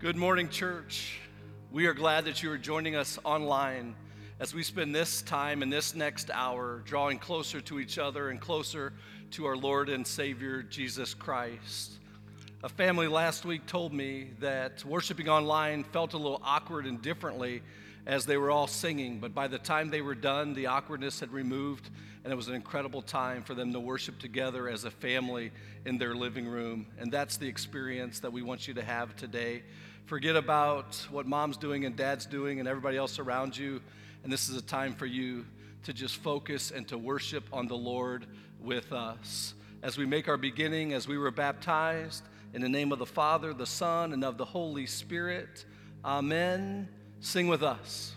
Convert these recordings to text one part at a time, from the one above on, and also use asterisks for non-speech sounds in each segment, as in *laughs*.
Good morning, church. We are glad that you are joining us online as we spend this time and this next hour drawing closer to each other and closer to our Lord and Savior, Jesus Christ. A family last week told me that worshiping online felt a little awkward and differently as they were all singing, but by the time they were done, the awkwardness had removed, and it was an incredible time for them to worship together as a family in their living room. And that's the experience that we want you to have today. Forget about what mom's doing and dad's doing and everybody else around you. And this is a time for you to just focus and to worship on the Lord with us. As we make our beginning, as we were baptized, in the name of the Father, the Son, and of the Holy Spirit, Amen. Sing with us.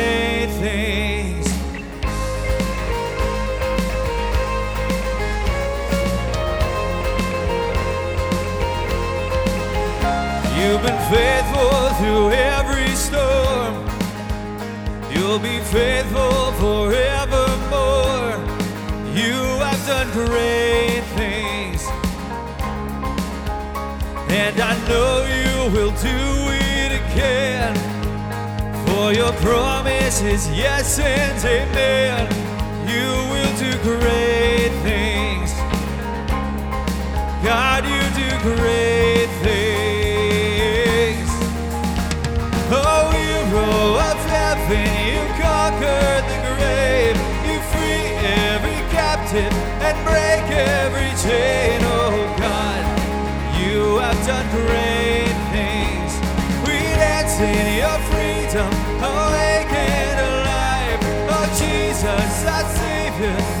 faithful through every storm. You'll be faithful forevermore. You have done great things. And I know you will do it again. For your promise is yes and amen. You will do great things. God, you do great things. Heaven, you conquered the grave. You free every captive and break every chain. Oh, God, you have done great things. We dance in your freedom, awake and alive. Oh, Jesus, our Savior,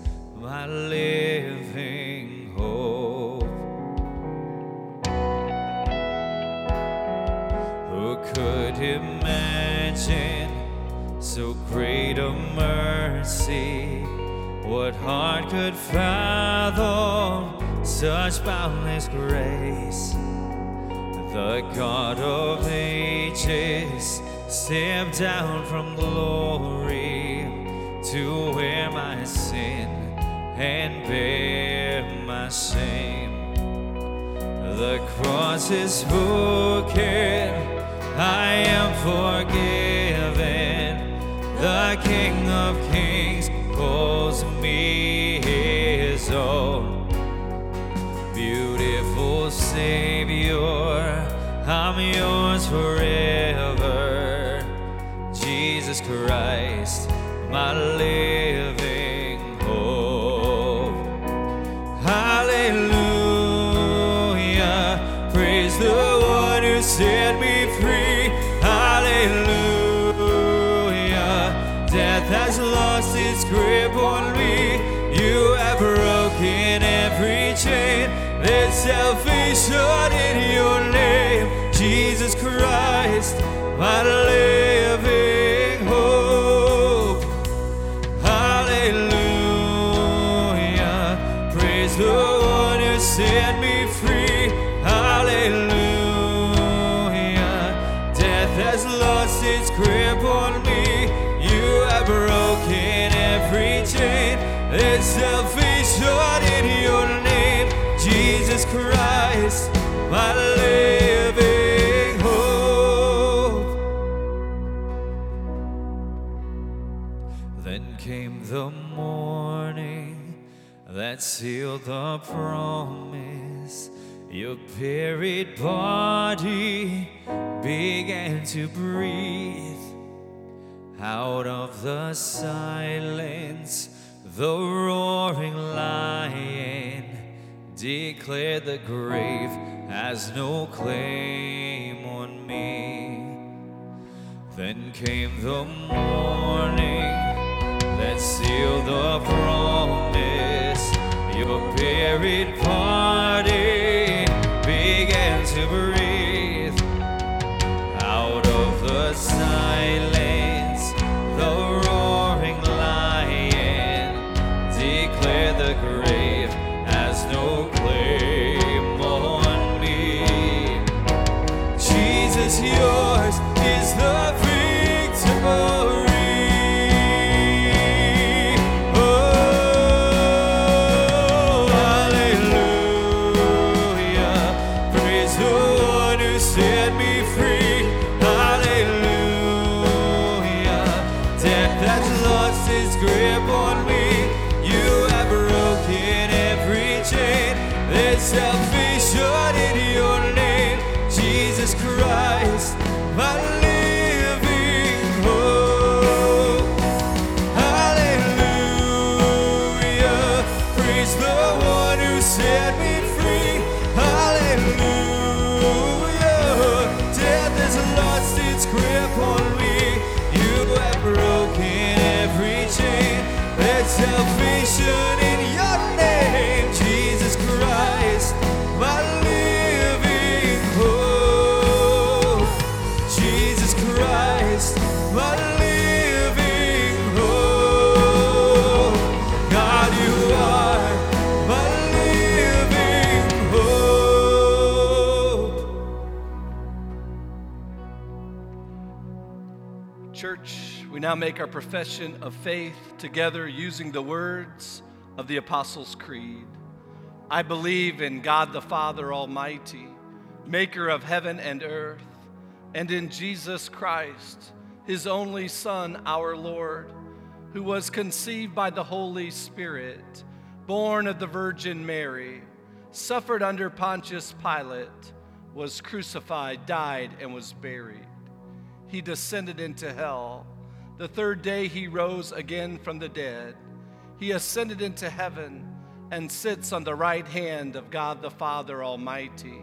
mercy? What heart could fathom such boundless grace? The God of ages stepped down from glory to wear my sin and bear my shame. The cross is broken, I am forgiven. The King of Kings calls me his own. Beautiful Savior, I'm yours forever. Jesus Christ, my living Christ, sealed the promise. Your buried body began to breathe. Out of the silence, the roaring lion declared the grave has no claim on me. Then came the morning that sealed the promise. Buried now make our profession of faith together using the words of the Apostles' Creed. I believe in God the Father Almighty, maker of heaven and earth, and in Jesus Christ, his only Son, our Lord, who was conceived by the Holy Spirit, born of the Virgin Mary, suffered under Pontius Pilate, was crucified, died, and was buried. He descended into hell. The third day he rose again from the dead. He ascended into heaven and sits on the right hand of God the Father Almighty.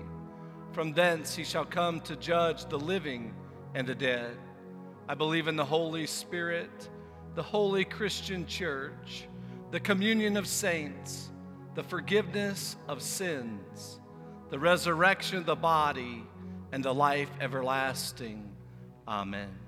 From thence he shall come to judge the living and the dead. I believe in the Holy Spirit, the holy Christian church, the communion of saints, the forgiveness of sins, the resurrection of the body, and the life everlasting. Amen.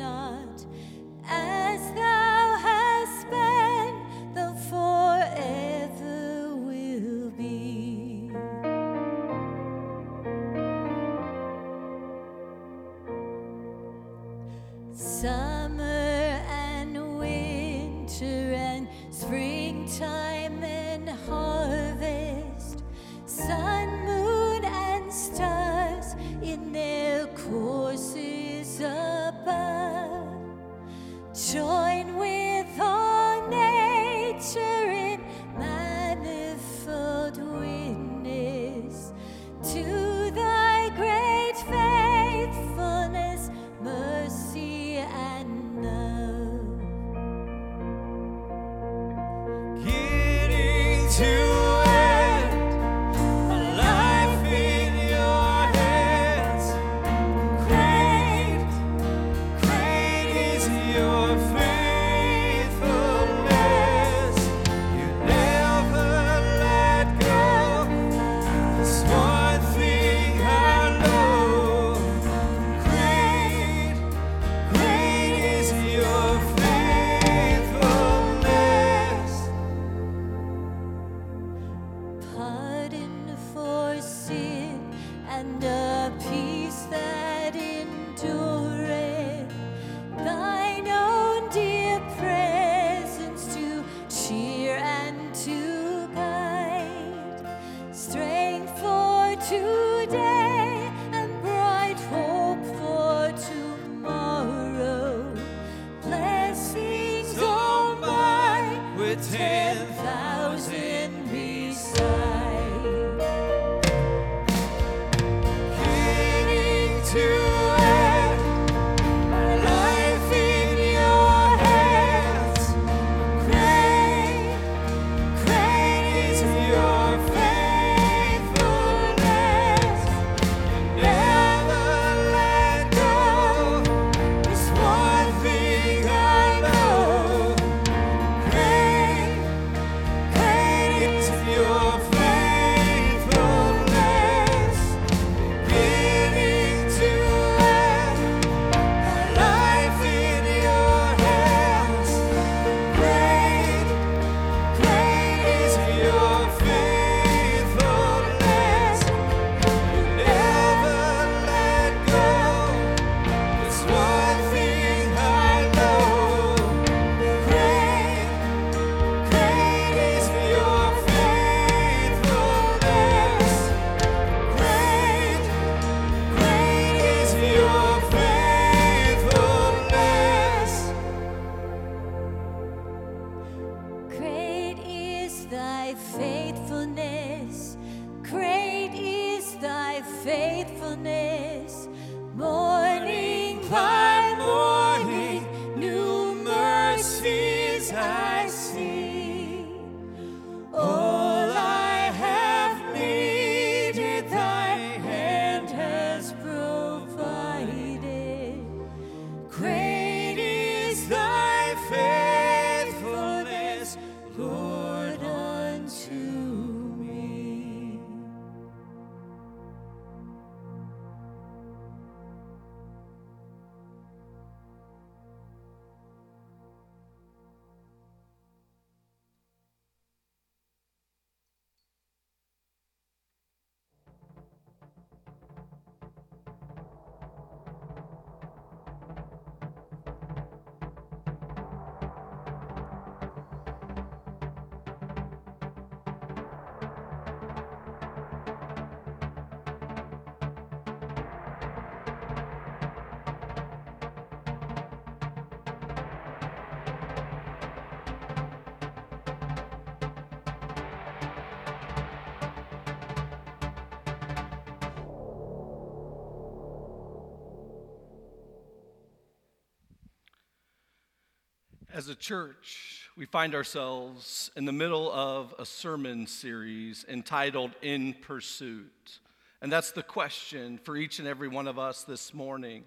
As a church, we find ourselves in the middle of a sermon series entitled In Pursuit. And that's the question for each and every one of us this morning.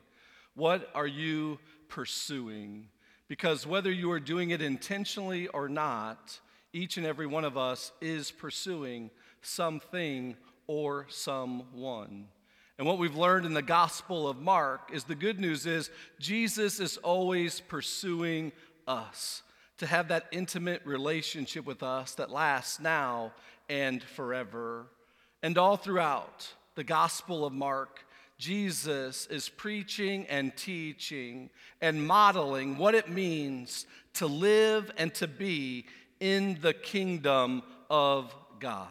What are you pursuing? Because whether you are doing it intentionally or not, each and every one of us is pursuing something or someone. And what we've learned in the Gospel of Mark is the good news is Jesus is always pursuing us to have that intimate relationship with us that lasts now and forever. And all throughout the Gospel of Mark, Jesus is preaching and teaching and modeling what it means to live and to be in the kingdom of God.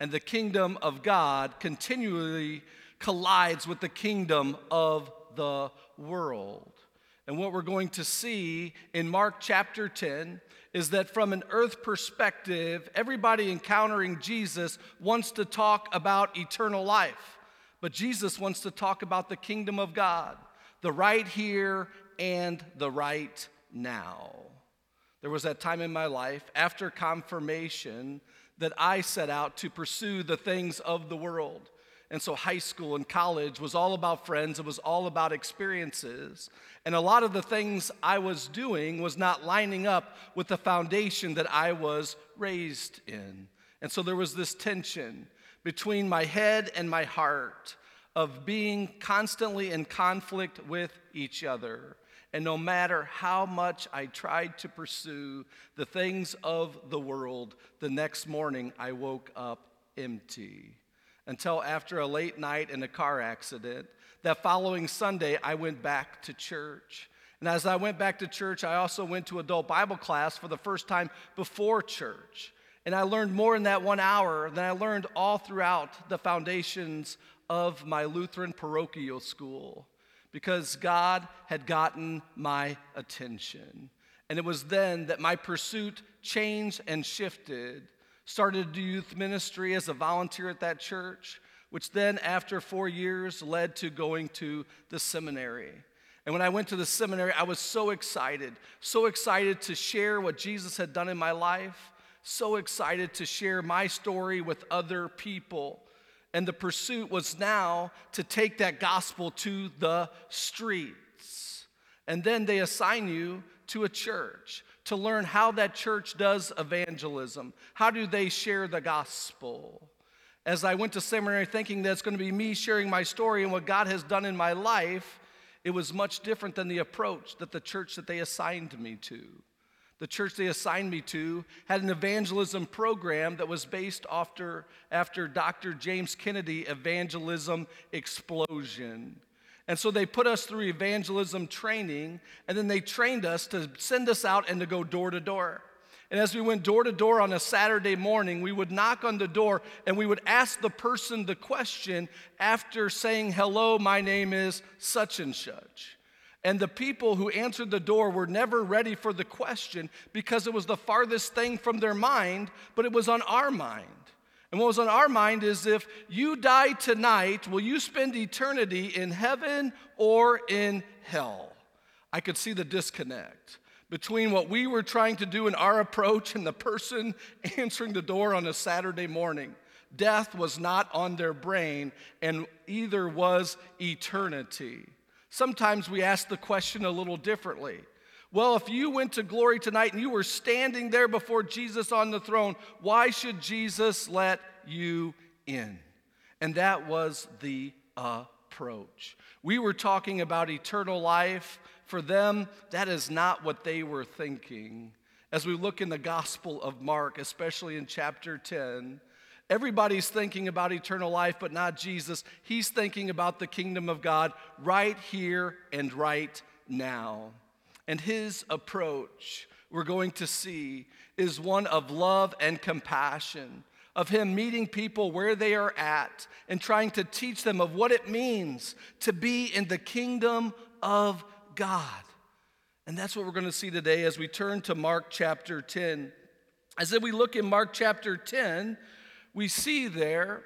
And the kingdom of God continually collides with the kingdom of the world. And what we're going to see in Mark chapter 10 is that from an earth perspective, everybody encountering Jesus wants to talk about eternal life. But Jesus wants to talk about the kingdom of God, the right here and the right now. There was that time in my life after confirmation that I set out to pursue the things of the world. And so, high school and college was all about friends, it was all about experiences. And a lot of the things I was doing was not lining up with the foundation that I was raised in. And so, there was this tension between my head and my heart of being constantly in conflict with each other. And no matter how much I tried to pursue the things of the world, the next morning I woke up empty until after a late night in a car accident. That following Sunday, I went back to church. And as I went back to church, I also went to adult Bible class for the first time before church. And I learned more in that one hour than I learned all throughout the foundations of my Lutheran parochial school because God had gotten my attention. And it was then that my pursuit changed and shifted started youth ministry as a volunteer at that church, which then, after four years, led to going to the seminary. And when I went to the seminary, I was so excited, so excited to share what Jesus had done in my life, so excited to share my story with other people. And the pursuit was now to take that gospel to the streets. And then they assign you to a church to learn how that church does evangelism. How do they share the gospel? As I went to seminary thinking that it's going to be me sharing my story and what God has done in my life, it was much different than the approach that the church that they assigned me to. The church they assigned me to had an evangelism program that was based after, after Dr. James Kennedy Evangelism Explosion. And so they put us through evangelism training, and then they trained us to send us out and to go door to door. And as we went door to door on a Saturday morning, we would knock on the door and we would ask the person the question after saying, Hello, my name is such and such. And the people who answered the door were never ready for the question because it was the farthest thing from their mind, but it was on our mind. And what was on our mind is if you die tonight, will you spend eternity in heaven or in hell? I could see the disconnect between what we were trying to do in our approach and the person *laughs* answering the door on a Saturday morning. Death was not on their brain, and either was eternity. Sometimes we ask the question a little differently. Well, if you went to glory tonight and you were standing there before Jesus on the throne, why should Jesus let you in? And that was the approach. We were talking about eternal life. For them, that is not what they were thinking. As we look in the Gospel of Mark, especially in chapter 10, everybody's thinking about eternal life, but not Jesus. He's thinking about the kingdom of God right here and right now. And his approach, we're going to see, is one of love and compassion, of him meeting people where they are at and trying to teach them of what it means to be in the kingdom of God. And that's what we're going to see today as we turn to Mark chapter 10. As we look in Mark chapter 10, we see there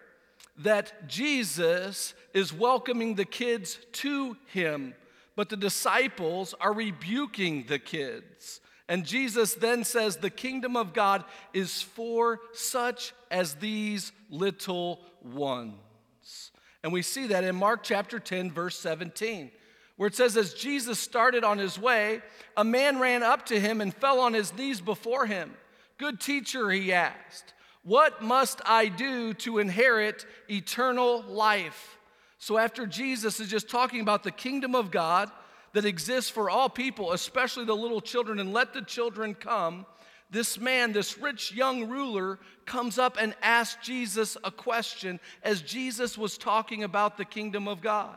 that Jesus is welcoming the kids to him but the disciples are rebuking the kids. And Jesus then says, The kingdom of God is for such as these little ones. And we see that in Mark chapter 10, verse 17, where it says, As Jesus started on his way, a man ran up to him and fell on his knees before him. Good teacher, he asked, What must I do to inherit eternal life? So, after Jesus is just talking about the kingdom of God that exists for all people, especially the little children, and let the children come, this man, this rich young ruler, comes up and asks Jesus a question as Jesus was talking about the kingdom of God.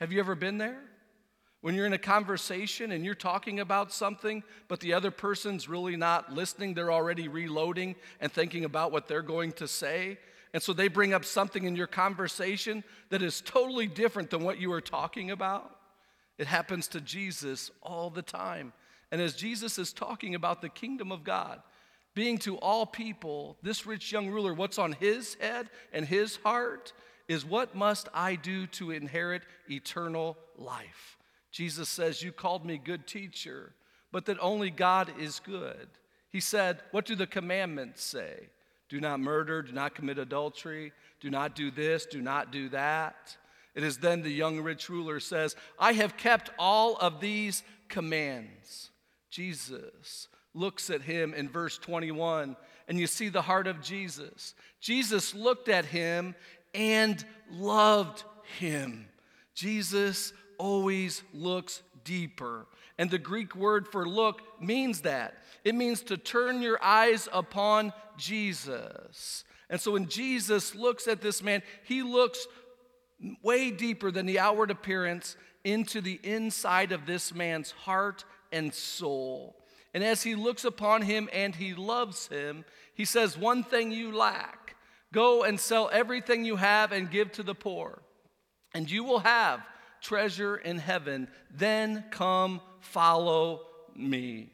Have you ever been there? When you're in a conversation and you're talking about something, but the other person's really not listening, they're already reloading and thinking about what they're going to say. And so they bring up something in your conversation that is totally different than what you were talking about. It happens to Jesus all the time. And as Jesus is talking about the kingdom of God, being to all people, this rich young ruler, what's on his head and his heart is what must I do to inherit eternal life? Jesus says, You called me good teacher, but that only God is good. He said, What do the commandments say? Do not murder, do not commit adultery, do not do this, do not do that. It is then the young rich ruler says, I have kept all of these commands. Jesus looks at him in verse 21, and you see the heart of Jesus. Jesus looked at him and loved him. Jesus always looks deeper. And the Greek word for look means that. It means to turn your eyes upon Jesus. And so when Jesus looks at this man, he looks way deeper than the outward appearance into the inside of this man's heart and soul. And as he looks upon him and he loves him, he says, One thing you lack go and sell everything you have and give to the poor, and you will have treasure in heaven. Then come follow me.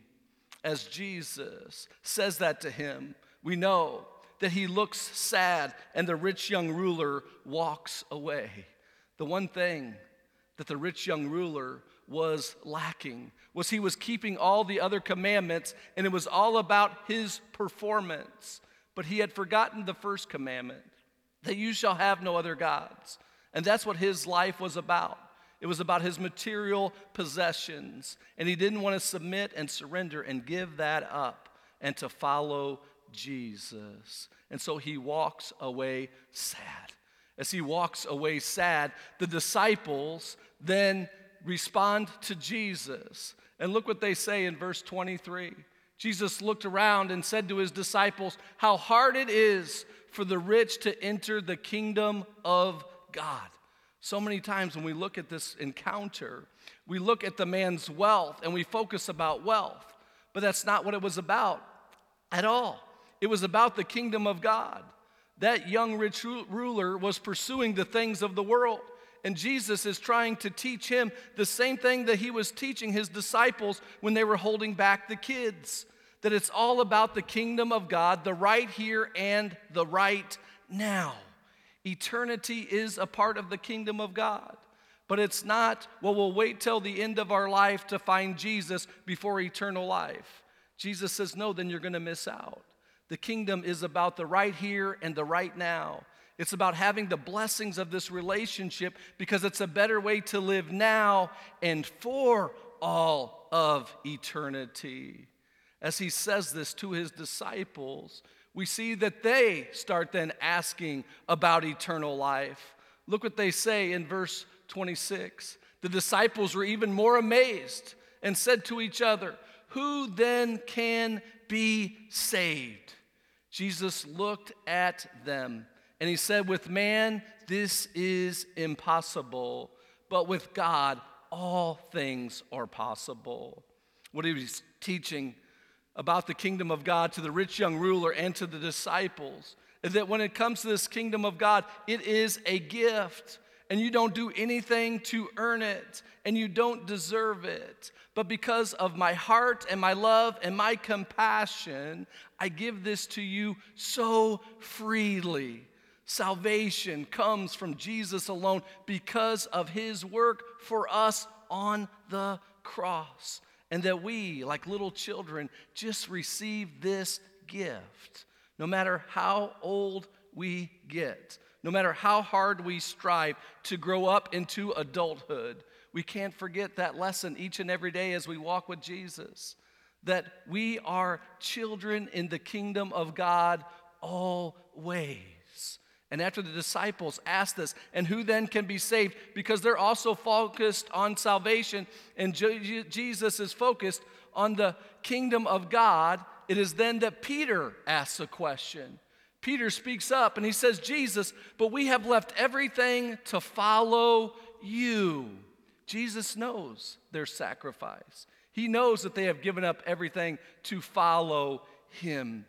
As Jesus says that to him, we know that he looks sad and the rich young ruler walks away. The one thing that the rich young ruler was lacking was he was keeping all the other commandments and it was all about his performance. But he had forgotten the first commandment that you shall have no other gods. And that's what his life was about. It was about his material possessions. And he didn't want to submit and surrender and give that up and to follow Jesus. And so he walks away sad. As he walks away sad, the disciples then respond to Jesus. And look what they say in verse 23. Jesus looked around and said to his disciples, How hard it is for the rich to enter the kingdom of God. So many times when we look at this encounter, we look at the man's wealth and we focus about wealth, but that's not what it was about at all. It was about the kingdom of God. That young rich ruler was pursuing the things of the world. And Jesus is trying to teach him the same thing that he was teaching his disciples when they were holding back the kids that it's all about the kingdom of God, the right here and the right now. Eternity is a part of the kingdom of God. But it's not, well, we'll wait till the end of our life to find Jesus before eternal life. Jesus says, no, then you're going to miss out. The kingdom is about the right here and the right now. It's about having the blessings of this relationship because it's a better way to live now and for all of eternity. As he says this to his disciples, we see that they start then asking about eternal life. Look what they say in verse 26. The disciples were even more amazed and said to each other, Who then can be saved? Jesus looked at them and he said, With man, this is impossible, but with God, all things are possible. What he was teaching about the kingdom of God to the rich young ruler and to the disciples is that when it comes to this kingdom of God, it is a gift. And you don't do anything to earn it, and you don't deserve it. But because of my heart and my love and my compassion, I give this to you so freely. Salvation comes from Jesus alone because of his work for us on the cross and that we, like little children, just receive this gift. No matter how old we get, no matter how hard we strive to grow up into adulthood, we can't forget that lesson each and every day as we walk with Jesus that we are children in the kingdom of God always. And after the disciples asked this, and who then can be saved? Because they're also focused on salvation, and Jesus is focused on the kingdom of God. It is then that Peter asks a question. Peter speaks up and he says, Jesus, but we have left everything to follow you. Jesus knows their sacrifice. He knows that they have given up everything to follow him.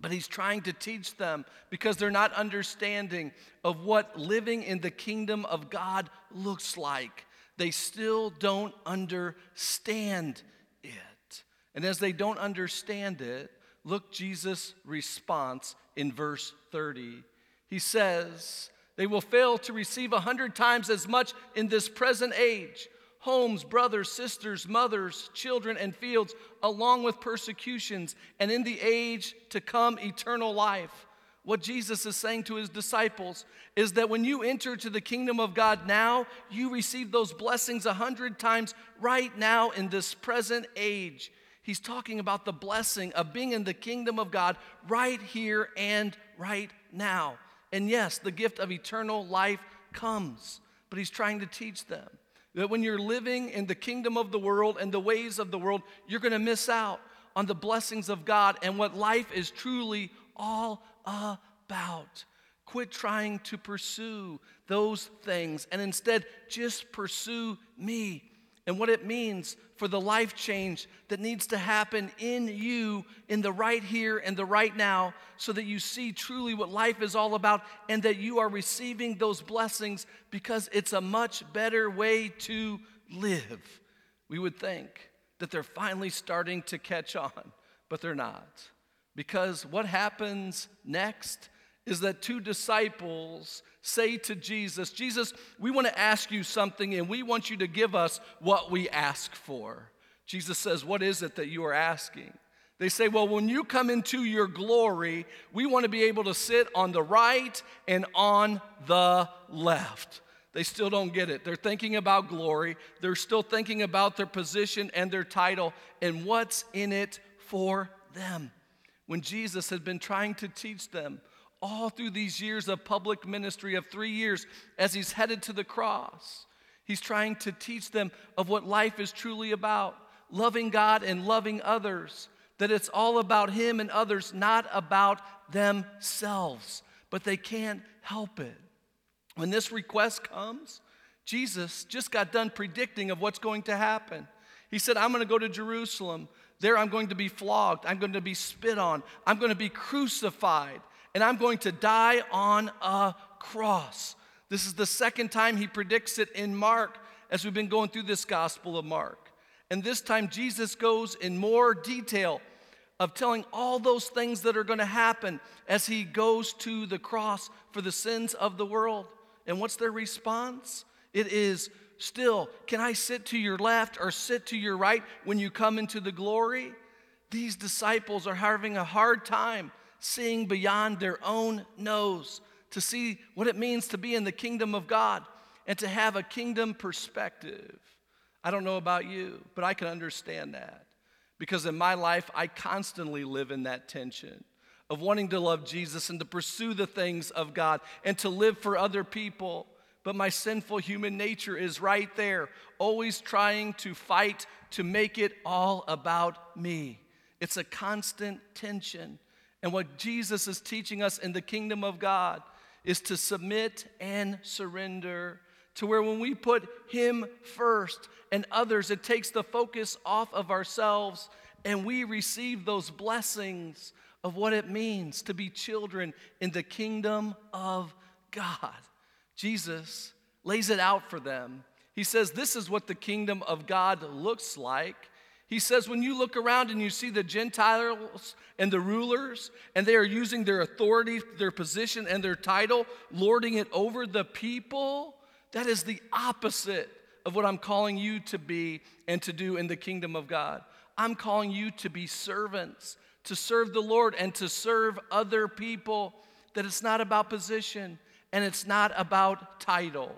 But he's trying to teach them because they're not understanding of what living in the kingdom of God looks like. They still don't understand it. And as they don't understand it, look Jesus' response in verse 30. He says, They will fail to receive a hundred times as much in this present age homes, brothers, sisters, mothers, children, and fields, along with persecutions, and in the age to come, eternal life. What Jesus is saying to his disciples is that when you enter to the kingdom of God now, you receive those blessings a hundred times right now in this present age. He's talking about the blessing of being in the kingdom of God right here and right now. And yes, the gift of eternal life comes, but he's trying to teach them that when you're living in the kingdom of the world and the ways of the world, you're going to miss out on the blessings of God and what life is truly all about. Quit trying to pursue those things and instead just pursue me and what it means for the life change that needs to happen in you in the right here and the right now so that you see truly what life is all about and that you are receiving those blessings because it's a much better way to live. We would think that they're finally starting to catch on, but they're not. Because what happens next is that two disciples say to Jesus, Jesus, we want to ask you something and we want you to give us what we ask for. Jesus says, What is it that you are asking? They say, Well, when you come into your glory, we want to be able to sit on the right and on the left. They still don't get it. They're thinking about glory, they're still thinking about their position and their title and what's in it for them. When Jesus had been trying to teach them all through these years of public ministry of three years as he's headed to the cross. He's trying to teach them of what life is truly about loving God and loving others, that it's all about Him and others, not about themselves. But they can't help it. When this request comes, Jesus just got done predicting of what's going to happen. He said, I'm going to go to Jerusalem. There I'm going to be flogged. I'm going to be spit on. I'm going to be crucified and I'm going to die on a cross. This is the second time he predicts it in Mark as we've been going through this Gospel of Mark. And this time, Jesus goes in more detail of telling all those things that are going to happen as he goes to the cross for the sins of the world. And what's their response? It is still, can I sit to your left or sit to your right when you come into the glory? These disciples are having a hard time seeing beyond their own nose to see what it means to be in the kingdom of God and to have a kingdom perspective. I don't know about you, but I can understand that. Because in my life, I constantly live in that tension of wanting to love Jesus and to pursue the things of God and to live for other people. But my sinful human nature is right there, always trying to fight to make it all about me. It's a constant tension. And what Jesus is teaching us in the kingdom of God is to submit and surrender to where when we put Him first and others, it takes the focus off of ourselves and we receive those blessings of what it means to be children in the kingdom of God. Jesus lays it out for them. He says, This is what the kingdom of God looks like. He says, when you look around and you see the Gentiles and the rulers, and they are using their authority, their position, and their title, lording it over the people, that is the opposite of what I'm calling you to be and to do in the kingdom of God. I'm calling you to be servants, to serve the Lord and to serve other people, that it's not about position and it's not about title.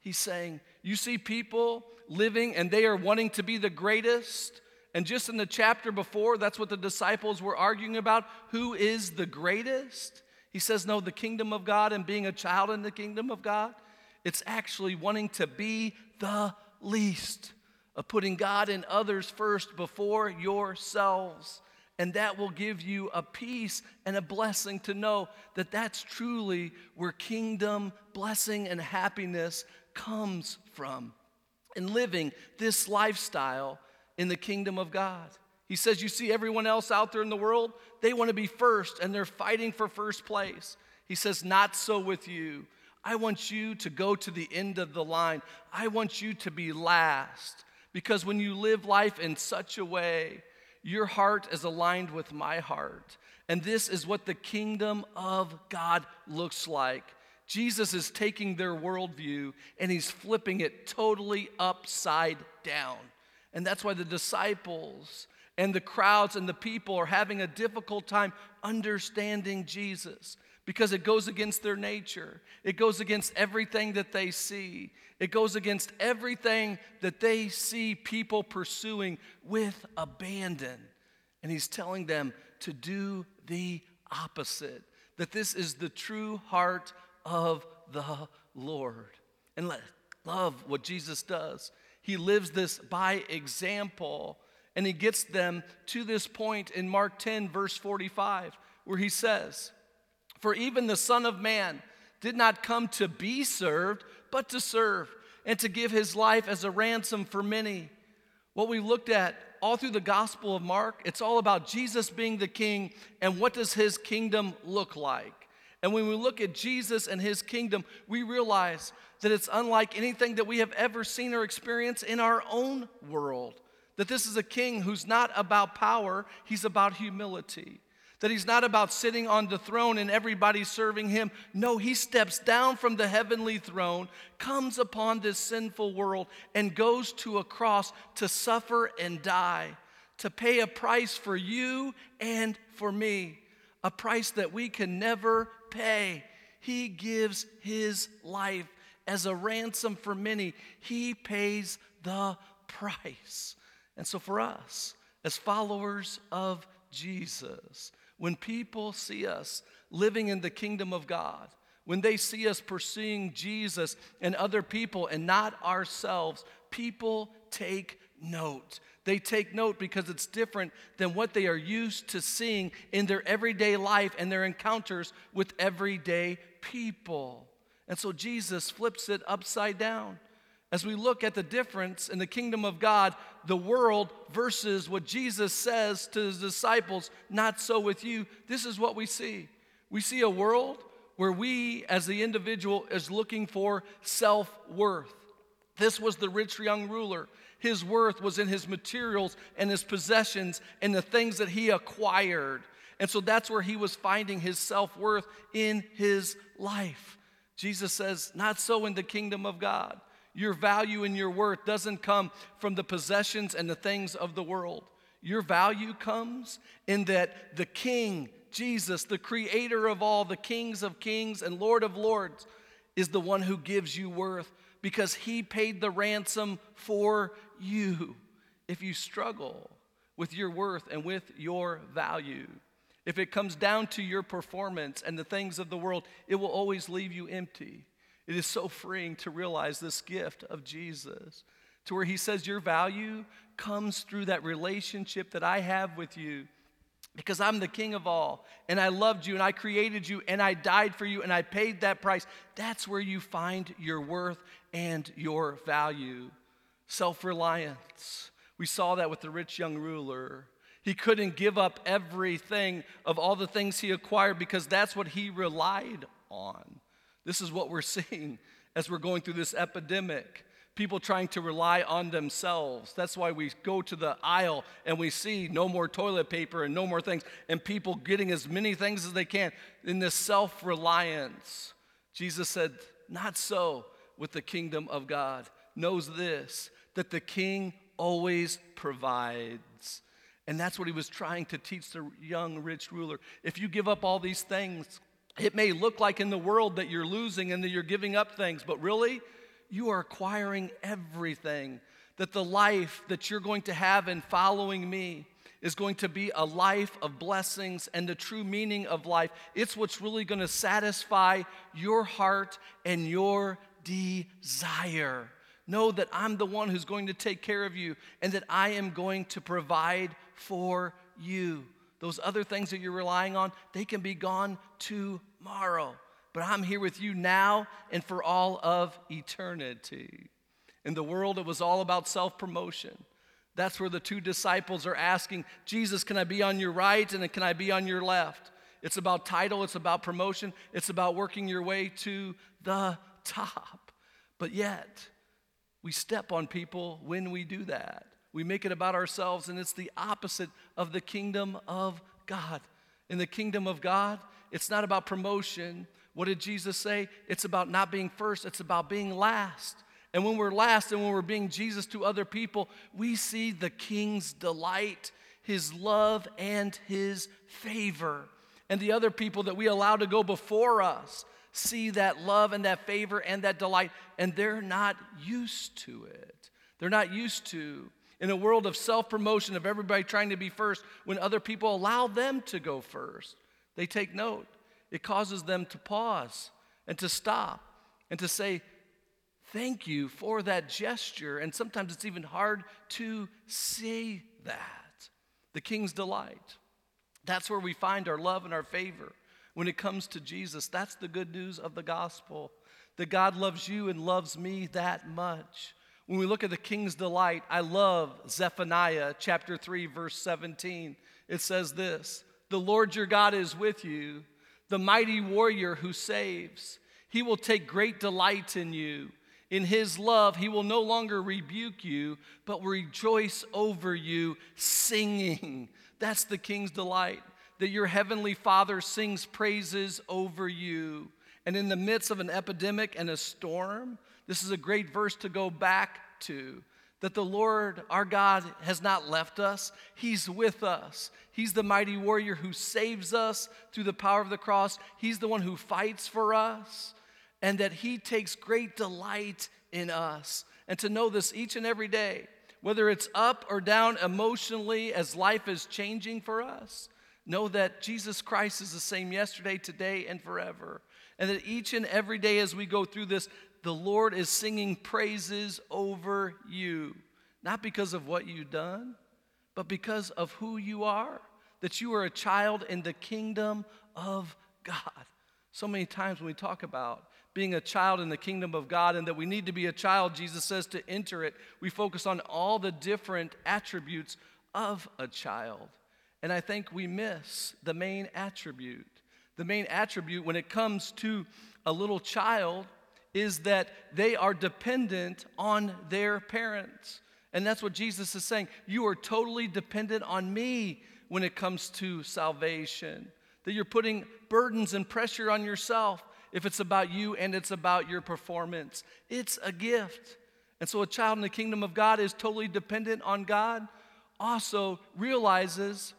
He's saying, You see people living and they are wanting to be the greatest. And just in the chapter before, that's what the disciples were arguing about. Who is the greatest? He says, No, the kingdom of God and being a child in the kingdom of God it's actually wanting to be the least, of putting God and others first before yourselves. And that will give you a peace and a blessing to know that that's truly where kingdom, blessing, and happiness comes from. In living this lifestyle in the kingdom of God. He says, You see everyone else out there in the world, they want to be first and they're fighting for first place. He says, Not so with you. I want you to go to the end of the line. I want you to be last. Because when you live life in such a way, your heart is aligned with my heart. And this is what the kingdom of God looks like. Jesus is taking their worldview and he's flipping it totally upside down. And that's why the disciples and the crowds and the people are having a difficult time understanding Jesus because it goes against their nature. It goes against everything that they see. It goes against everything that they see people pursuing with abandon. And he's telling them to do the opposite, that this is the true heart of the Lord. And let, love what Jesus does. He lives this by example, and he gets them to this point in Mark 10, verse 45, where he says, for even the Son of Man did not come to be served, but to serve and to give his life as a ransom for many. What we looked at all through the Gospel of Mark, it's all about Jesus being the king and what does his kingdom look like. And when we look at Jesus and his kingdom, we realize that it's unlike anything that we have ever seen or experienced in our own world. That this is a king who's not about power, he's about humility that he's not about sitting on the throne and everybody serving him. No, he steps down from the heavenly throne, comes upon this sinful world, and goes to a cross to suffer and die, to pay a price for you and for me, a price that we can never He gives his life as a ransom for many, he pays the price. And so, for us, as followers of Jesus, when people see us living in the kingdom of God, when they see us pursuing Jesus and other people and not ourselves, people take note. They take note because it's different than what they are used to seeing in their everyday life and their encounters with everyday people. And so Jesus flips it upside down as we look at the difference in the kingdom of God, the world versus what Jesus says to his disciples, not so with you, this is what we see. We see a world where we as the individual is looking for self-worth. This was the rich young ruler. His worth was in his materials and his possessions and the things that he acquired. And so that's where he was finding his self worth in his life. Jesus says, Not so in the kingdom of God. Your value and your worth doesn't come from the possessions and the things of the world. Your value comes in that the King, Jesus, the creator of all, the kings of kings and Lord of lords, is the one who gives you worth because he paid the ransom for you. If you struggle with your worth and with your value, if it comes down to your performance and the things of the world, it will always leave you empty. It is so freeing to realize this gift of Jesus, to where he says, Your value comes through that relationship that I have with you. Because I'm the king of all, and I loved you, and I created you, and I died for you, and I paid that price. That's where you find your worth and your value. Self reliance. We saw that with the rich young ruler. He couldn't give up everything of all the things he acquired because that's what he relied on. This is what we're *laughs* seeing as we're going through this epidemic. People trying to rely on themselves. That's why we go to the aisle and we see no more toilet paper and no more things, and people getting as many things as they can in this self reliance. Jesus said, Not so with the kingdom of God. Knows this, that the king always provides. And that's what he was trying to teach the young rich ruler. If you give up all these things, it may look like in the world that you're losing and that you're giving up things, but really, you are acquiring everything. That the life that you're going to have in following me is going to be a life of blessings and the true meaning of life. It's what's really going to satisfy your heart and your desire. Know that I'm the one who's going to take care of you and that I am going to provide for you. Those other things that you're relying on, they can be gone tomorrow. But I'm here with you now and for all of eternity. In the world, it was all about self promotion. That's where the two disciples are asking, Jesus, can I be on your right and can I be on your left? It's about title, it's about promotion, it's about working your way to the top. But yet, we step on people when we do that. We make it about ourselves, and it's the opposite of the kingdom of God. In the kingdom of God, it's not about promotion. What did Jesus say? It's about not being first, it's about being last. And when we're last and when we're being Jesus to other people, we see the king's delight, his love, and his favor. And the other people that we allow to go before us see that love and that favor and that delight, and they're not used to it. They're not used to, in a world of self promotion, of everybody trying to be first, when other people allow them to go first, they take note. It causes them to pause and to stop and to say, Thank you for that gesture. And sometimes it's even hard to say that. The king's delight. That's where we find our love and our favor when it comes to Jesus. That's the good news of the gospel that God loves you and loves me that much. When we look at the king's delight, I love Zephaniah chapter 3, verse 17. It says this The Lord your God is with you, the mighty warrior who saves. He will take great delight in you. In his love, he will no longer rebuke you, but rejoice over you, singing. That's the king's delight that your heavenly Father sings praises over you. And in the midst of an epidemic and a storm, this is a great verse to go back to that the Lord our God has not left us. He's with us. He's the mighty warrior who saves us through the power of the cross. He's the one who fights for us, and that He takes great delight in us. And to know this each and every day, whether it's up or down emotionally as life is changing for us, Know that Jesus Christ is the same yesterday, today, and forever. And that each and every day as we go through this, the Lord is singing praises over you. Not because of what you've done, but because of who you are. That you are a child in the kingdom of God. So many times when we talk about being a child in the kingdom of God and that we need to be a child, Jesus says, to enter it, we focus on all the different attributes of a child. And I think we miss the main attribute. The main attribute when it comes to a little child is that they are dependent on their parents. And that's what Jesus is saying. You are totally dependent on me when it comes to salvation. That you're putting burdens and pressure on yourself if it's about you and it's about your performance. It's a gift. And so a child in the kingdom of God is totally dependent on God, also realizes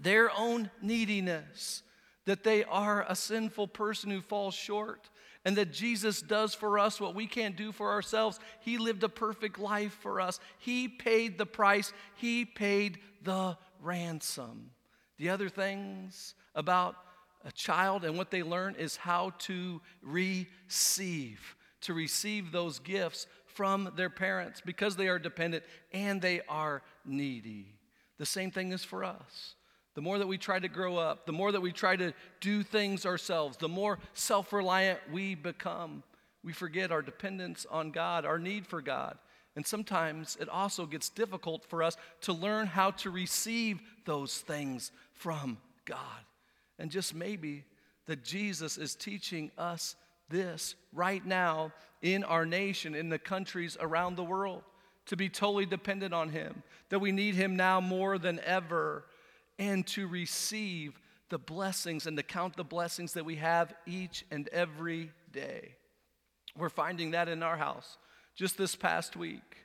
their own neediness, that they are a sinful person who falls short, and that Jesus does for us what we can't do for ourselves. He lived a perfect life for us, He paid the price, He paid the ransom. The other things about a child and what they learn is how to receive, to receive those gifts from their parents because they are dependent and they are needy. The same thing is for us. The more that we try to grow up, the more that we try to do things ourselves, the more self reliant we become. We forget our dependence on God, our need for God. And sometimes it also gets difficult for us to learn how to receive those things from God. And just maybe that Jesus is teaching us this right now in our nation, in the countries around the world, to be totally dependent on Him, that we need Him now more than ever and to receive the blessings and to count the blessings that we have each and every day. We're finding that in our house just this past week.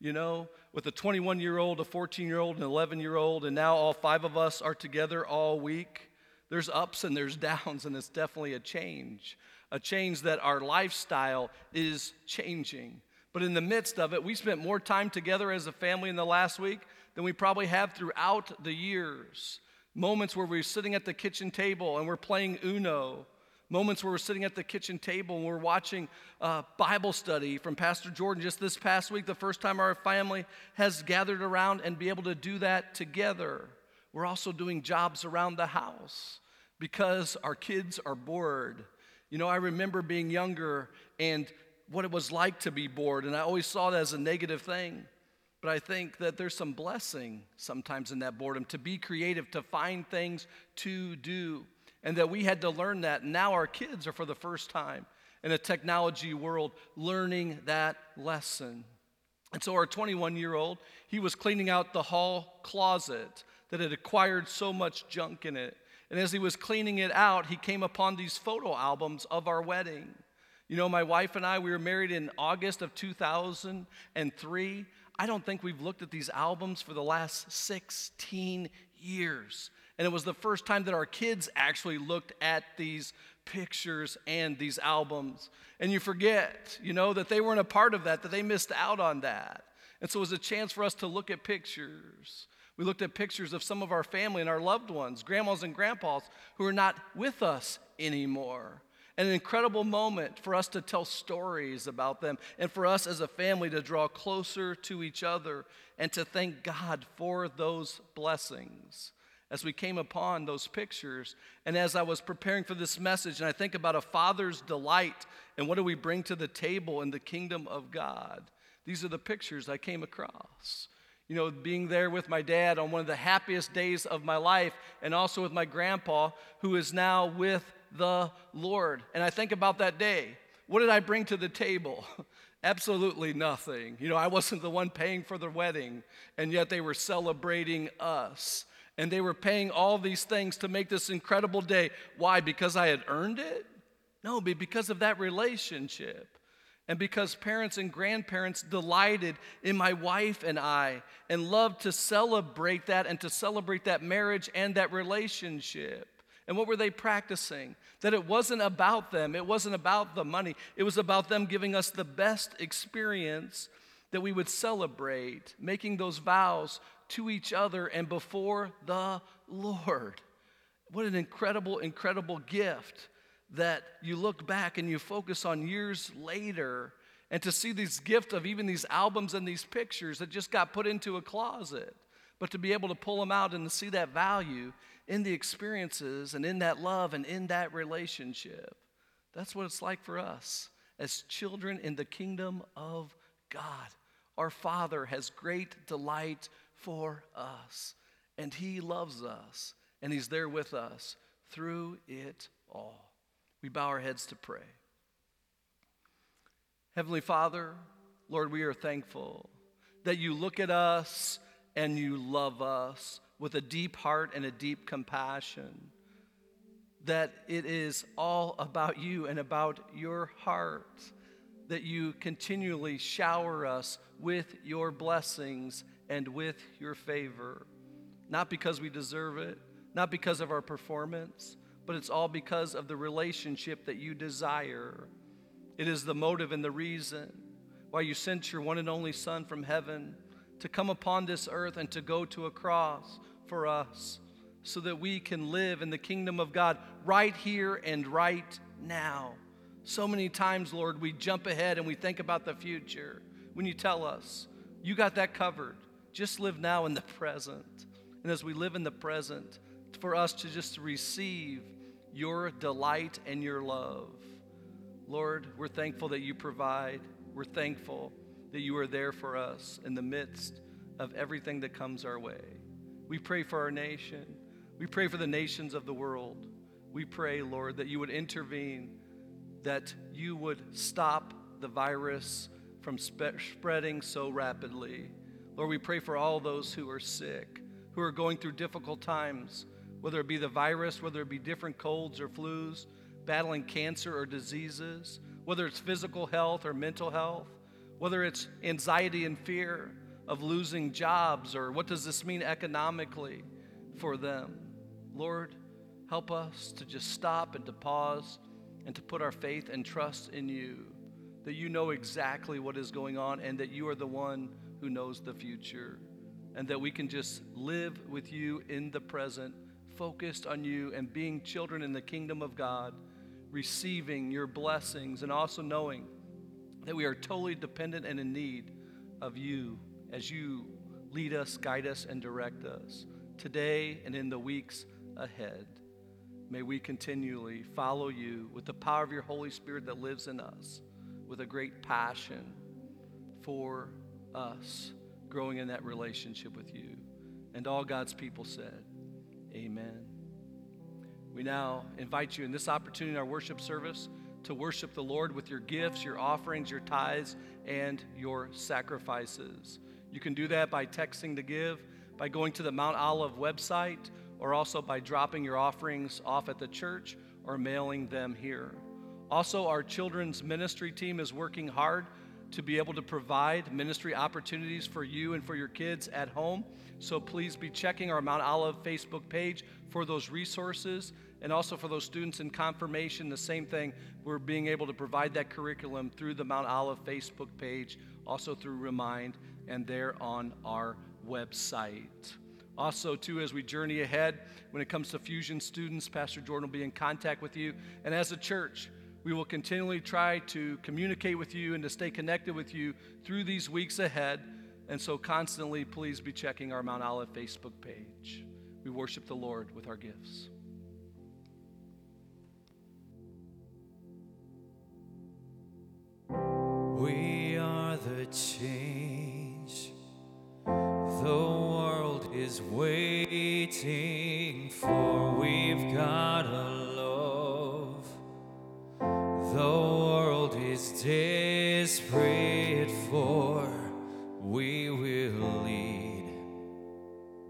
You know, with a 21 year old, a 14 year old, an 11 year old, and now all five of us are together all week. There's ups and there's *laughs* downs, and it's definitely a change. A change that our lifestyle is changing. But in the midst of it, we spent more time together as a family in the last week than we probably have throughout the years. Moments where we're sitting at the kitchen table and we're playing Uno. Moments where we're sitting at the kitchen table and we're watching uh, Bible study from Pastor Jordan just this past week, the first time our family has gathered around and be able to do that together. We're also doing jobs around the house because our kids are bored. You know, I remember being younger and what it was like to be bored, and I always saw that as a negative thing. But I think that there's some blessing sometimes in that boredom to be creative, to find things to do. And that we had to learn that. Now our kids are for the first time in a technology world learning that lesson. And so our 21 year old, he was cleaning out the hall closet that had acquired so much junk in it. And as he was cleaning it out, he came upon these photo albums of our wedding. You know, my wife and I, we were married in August of 2003. I don't think we've looked at these albums for the last 16 years. And it was the first time that our kids actually looked at these pictures and these albums. And you forget, you know, that they weren't a part of that, that they missed out on that. And so it was a chance for us to look at pictures. We looked at pictures of some of our family and our loved ones, grandmas and grandpas, who are not with us anymore an incredible moment for us to tell stories about them and for us as a family to draw closer to each other and to thank God for those blessings. As we came upon those pictures, and as I was preparing for this message, and I think about a father's delight and what do we bring to the table in the kingdom of God, these are the pictures I came across you know, being there with my dad on one of the happiest days of my life, and also with my grandpa, who is now with the Lord. And I think about that day. What did I bring to the table? *laughs* Absolutely nothing. You know, I wasn't the one paying for the wedding, and yet they were celebrating us. And they were paying all these things to make this incredible day. Why? Because I had earned it? No, because of that relationship. And because parents and grandparents delighted in my wife and I and loved to celebrate that and to celebrate that marriage and that relationship. And what were they practicing? That it wasn't about them, it wasn't about the money, it was about them giving us the best experience that we would celebrate, making those vows to each other and before the Lord. What an incredible, incredible gift that you look back and you focus on years later and to see these gifts of even these albums and these pictures that just got put into a closet, but to be able to pull them out and to see that value in the experiences and in that love and in that relationship. That's what it's like for us as children in the kingdom of God. Our Father has great delight for us, and He loves us, and He's there with us through it all. We bow our heads to pray. Heavenly Father, Lord, we are thankful that you look at us and you love us with a deep heart and a deep compassion. That it is all about you and about your heart. That you continually shower us with your blessings and with your favor. Not because we deserve it, not because of our performance, but it's all because of the relationship that you desire. It is the motive and the reason why you sent your one and only Son from heaven to come upon this earth and to go to a cross for us so that we can live in the kingdom of God right here and right now. So many times, Lord, we jump ahead and we think about the future when you tell us, you got that covered. Just live now in the present. And as we live in the present, for us to just receive your delight and your love. Lord, we're thankful that you provide. We're thankful that you are there for us in the midst of everything that comes our way. We pray for our nation. We pray for the nations of the world. We pray, Lord, that you would intervene, that you would stop the virus from spe- spreading so rapidly. Lord, we pray for all those who are sick, who are going through difficult times, whether it be the virus, whether it be different colds or flus, battling cancer or diseases, whether it's physical health or mental health, whether it's anxiety and fear of losing jobs or what does this mean economically for them. Lord, help us to just stop and to pause and to put our faith and trust in you, that you know exactly what is going on and that you are the one who knows the future, and that we can just live with you in the present focused on you and being children in the kingdom of God, receiving your blessings, and also knowing that we are totally dependent and in need of you as you lead us, guide us, and direct us today and in the weeks ahead. May we continually follow you with the power of your Holy Spirit that lives in us, with a great passion for us growing in that relationship with you. And all God's people said, Amen. We now invite you in this opportunity in our worship service to worship the Lord with your gifts, your offerings, your tithes, and your sacrifices. You can do that by texting to give, by going to the Mount Olive website, or also by dropping your offerings off at the church or mailing them here. Also, our children's ministry team is working hard to be able to provide ministry opportunities for you and for your kids at home. So please be checking our Mount Olive Facebook page for those resources and also for those students in confirmation. The same thing, we're being able to provide that curriculum through the Mount Olive Facebook page, also through Remind, and there on our website. Also, too, as we journey ahead, when it comes to Fusion students, Pastor Jordan will be in contact with you. And as a church, we will continually try to communicate with you and to stay connected with you through these weeks ahead. And so, constantly, please be checking our Mount Olive Facebook page. We worship the Lord with our gifts. The change the world is waiting for. We've got a love the world is desperate for. We will lead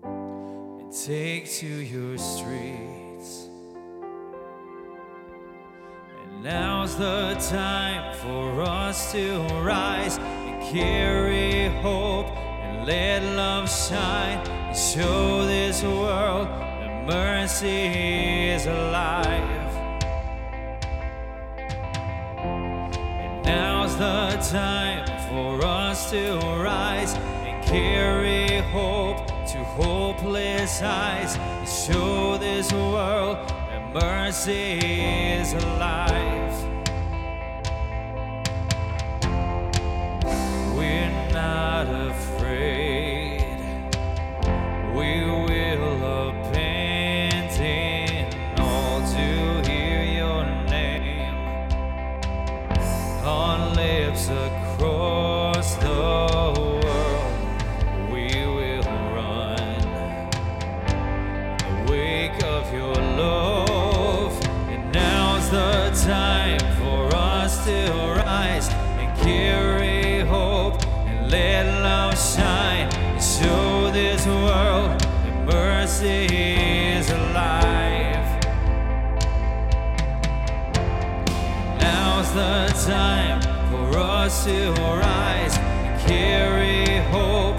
and take to your streets. And now's the time for us to rise carry hope and let love shine and show this world that mercy is alive. And now's the time for us to rise and carry hope to hopeless eyes and show this world that mercy is alive. Rise and carry hope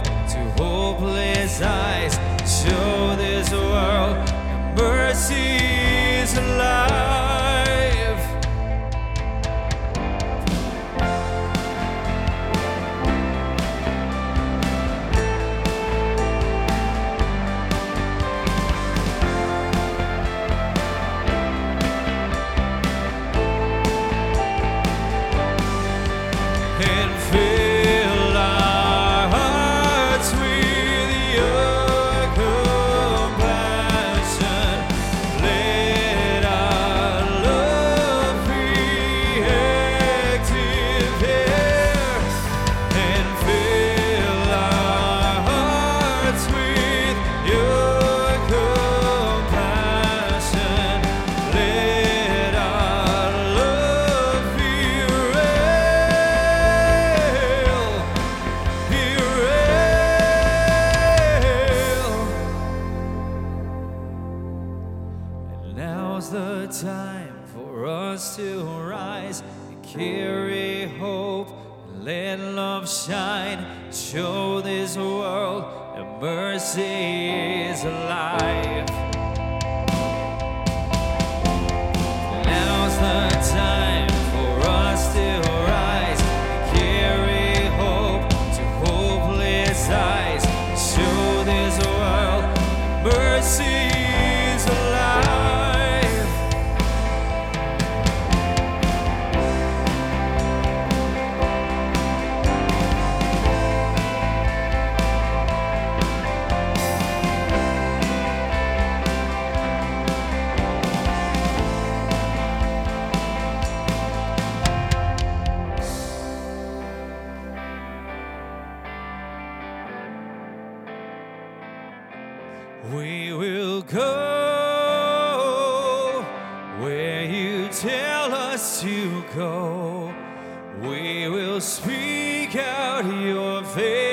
out your very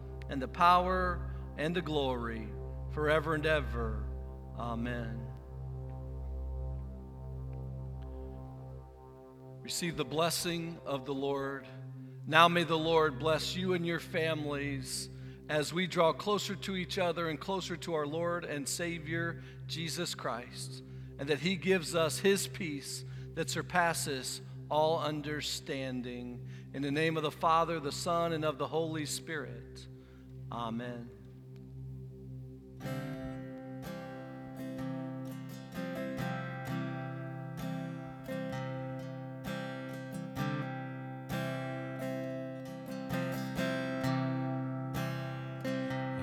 and the power, and the glory, forever and ever. Amen. Receive the blessing of the Lord. Now may the Lord bless you and your families as we draw closer to each other and closer to our Lord and Savior, Jesus Christ, and that He gives us His peace that surpasses all understanding. In the name of the Father, the Son, and of the Holy Spirit. Amen.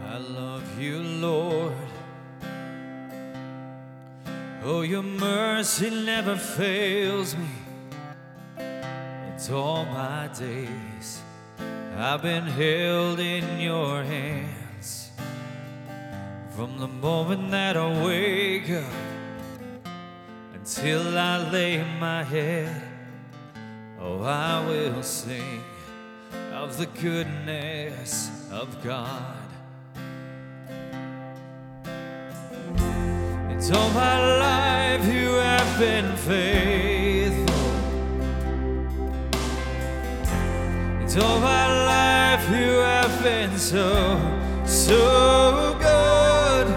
I love you, Lord. Oh, your mercy never fails me. It's all my days. I've been held in your hands from the moment that I wake up until I lay my head. Oh, I will sing of the goodness of God. It's all my life you have been faithful. It's all my you have been so, so good.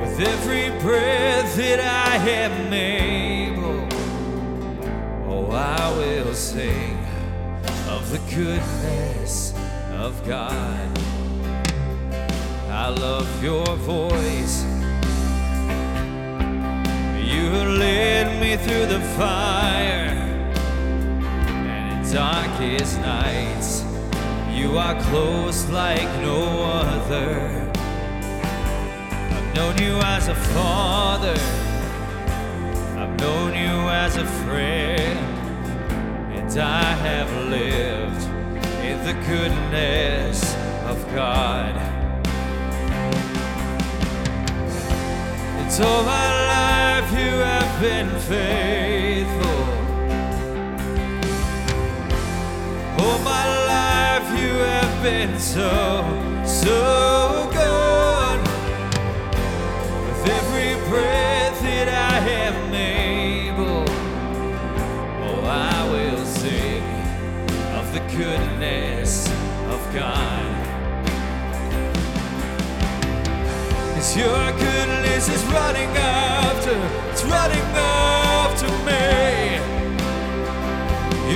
With every breath that I am able, oh, I will sing of the goodness of God. I love your voice. You led me through the fire and in darkest nights. You are close like no other. I've known you as a father. I've known you as a friend. And I have lived in the goodness of God. And all my life you have been faithful. All my you have been so, so good. With every breath that I am able, oh, I will sing of the goodness of God. Cause your goodness is running after, it's running after me.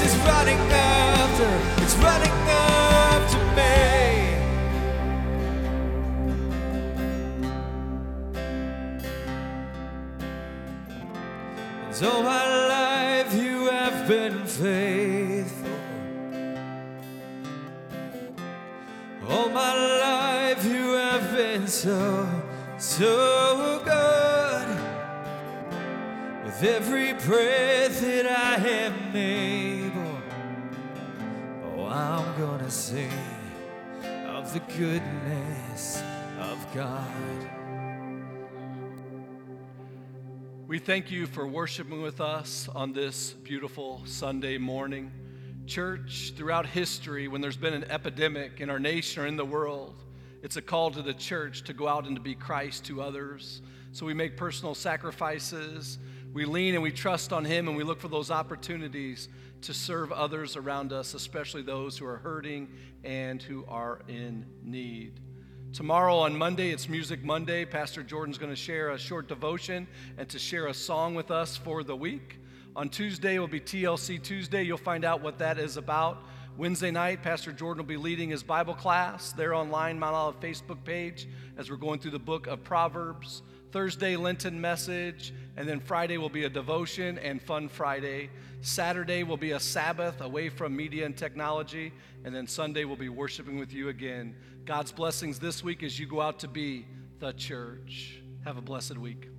goodness is running after, it's running after me. And all my life you have been faithful. All my life you have been so, so good. With every breath that I have oh, I'm gonna sing of the goodness of God. We thank you for worshiping with us on this beautiful Sunday morning. Church, throughout history, when there's been an epidemic in our nation or in the world, it's a call to the church to go out and to be Christ to others. So we make personal sacrifices, we lean and we trust on Him, and we look for those opportunities to serve others around us, especially those who are hurting and who are in need. Tomorrow on Monday, it's Music Monday. Pastor Jordan's going to share a short devotion and to share a song with us for the week. On Tuesday will be TLC Tuesday. You'll find out what that is about. Wednesday night, Pastor Jordan will be leading his Bible class there online, Mount Olive Facebook page, as we're going through the book of Proverbs. Thursday, Lenten message, and then Friday will be a devotion and Fun Friday. Saturday will be a Sabbath away from media and technology, and then Sunday we'll be worshiping with you again. God's blessings this week as you go out to be the church. Have a blessed week.